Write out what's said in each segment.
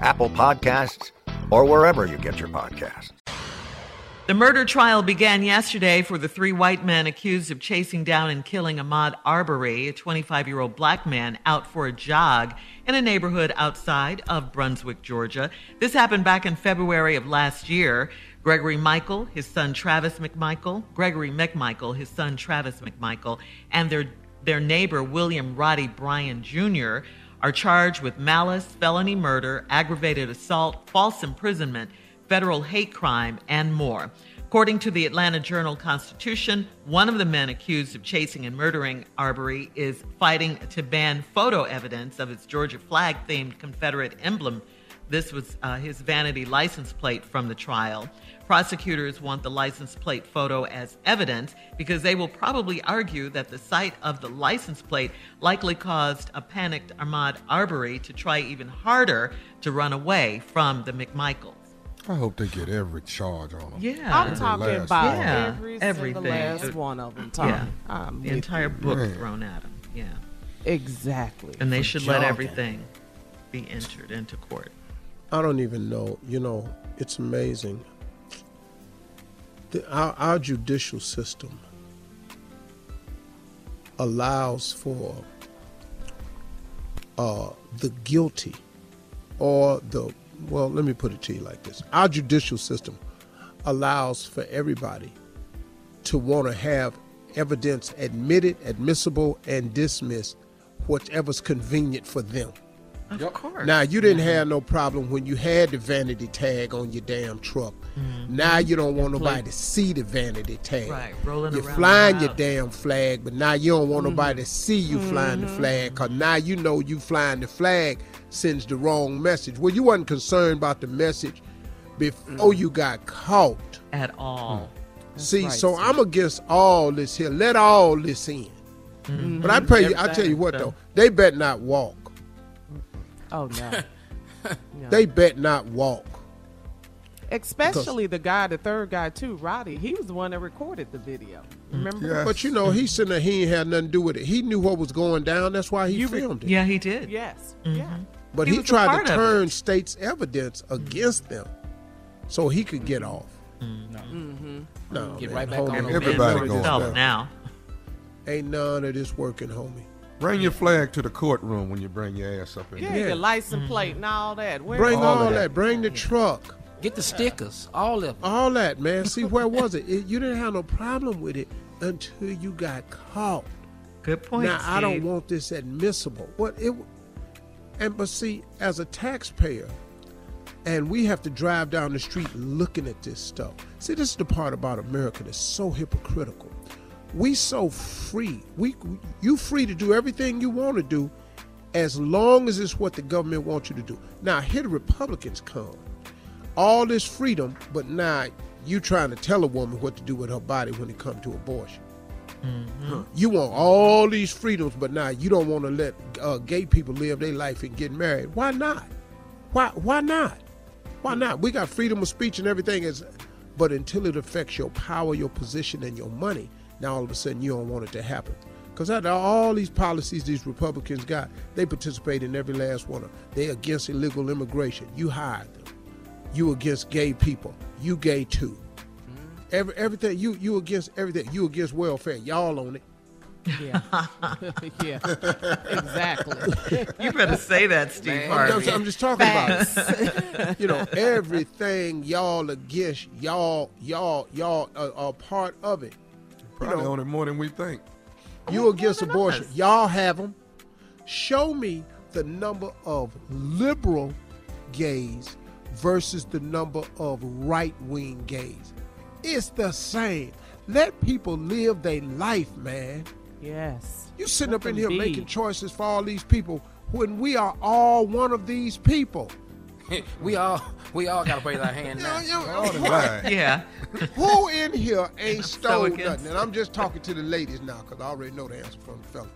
Apple Podcasts, or wherever you get your podcasts. The murder trial began yesterday for the three white men accused of chasing down and killing Ahmaud Arbery, a 25 year old black man, out for a jog in a neighborhood outside of Brunswick, Georgia. This happened back in February of last year. Gregory Michael, his son Travis McMichael, Gregory McMichael, his son Travis McMichael, and their, their neighbor William Roddy Bryan Jr. are charged with malice, felony murder, aggravated assault, false imprisonment federal hate crime, and more. According to the Atlanta Journal Constitution, one of the men accused of chasing and murdering Arbery is fighting to ban photo evidence of its Georgia flag themed Confederate emblem. This was uh, his vanity license plate from the trial. Prosecutors want the license plate photo as evidence because they will probably argue that the sight of the license plate likely caused a panicked Ahmaud Arbery to try even harder to run away from the McMichaels. I hope they get every charge on them. Yeah. I'm Every talking last about one. Yeah, every everything. single last one of them. Tom. Yeah. I'm the entire you. book Man. thrown at them. Yeah. Exactly. And they For should let everything be entered into court. I don't even know. You know, it's amazing. The, our, our judicial system allows for uh, the guilty or the, well, let me put it to you like this. Our judicial system allows for everybody to want to have evidence admitted, admissible, and dismissed, whatever's convenient for them. Of course. Now you didn't have no problem when you had the vanity tag on your damn truck. Mm-hmm. Now you don't want nobody to see the vanity tag. Right, rolling You're around flying your damn flag, but now you don't want mm-hmm. nobody to see you flying the mm-hmm. flag, cause now you know you flying the flag sends the wrong message. Well, you wasn't concerned about the message before mm. you got caught. At all. Hmm. See, right, so see. I'm against all this here. Let all this in. But I pray you, I tell you what though, they bet not walk. Oh no. No. They bet not walk. Especially the guy, the third guy too, Roddy. He was the one that recorded the video. Mm. Remember? Yes. But you know, he said that he ain't had nothing to do with it. He knew what was going down. That's why he You re- filmed it. Yeah, he did. Yes. Mm-hmm. Yeah. But He he, tried to turn state's evidence mm. against them so he could get mm-hmm. off. Mm, mm-hmm. No, Get man, right back homie, on ain't the Everybody none going this now. Ain't none of this working, homie. Bring your flag to the courtroom when you bring your ass up in Yeah, there. your license Mm-hmm. plate and all that. Where Bring all all, of that. that. Bring the truck. Get the stickers, all of them. All that, man. See, where was it? it? You didn't have no problem with it until you got caught. Good point. now I don't want this admissible. What it and but see, as a taxpayer, and we have to drive down the street looking at this stuff. See, this is the part about America that's so hypocritical. We so free. We you free to do everything you want to do, as long as it's what the government wants you to do. Now here the Republicans come, all this freedom, but now you trying to tell a woman what to do with her body when it comes to abortion. You want all these freedoms, but now you don't want to let uh, gay people live their life and get married. Why not? Why why not? Why not? We got freedom of speech and everything, is, but until it affects your power, your position, and your money, now all of a sudden you don't want it to happen. Because out of all these policies these Republicans got, they participate in every last one of them. They against illegal immigration. You hired them. You against gay people. You gay too. Mm-hmm. Every, everything you you against everything. You against welfare. Y'all on it. Yeah. yeah. Exactly. You better say that, Steve Man. I'm Harvey. just, I'm just talking about it. you know, everything y'all against, y'all, y'all, y'all are, are part of it. Probably know- on it more than we think. You against abortion. Y'all have them. Show me the number of liberal gays versus the number of right wing gays. It's the same. Let people live their life, man. yes. You sitting up in here be. making choices for all these people when we are all one of these people. we all we all gotta raise our hand now. You know, All the line. Yeah. Who in here ain't so stole against nothing? And I'm just talking to the ladies now because I already know the answer from the fella.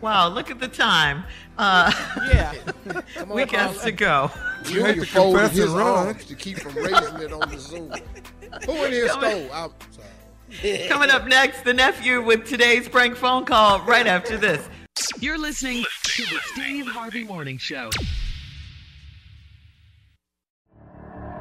Wow, look at the time. Uh, Yeah. We got to go. You hate you to folded confess his and run. to keep from raising it on the Zoom. Who in here stole? I'm sorry. Coming up next, the nephew with today's prank phone call right after this. You're listening to the Steve Harvey Morning Show.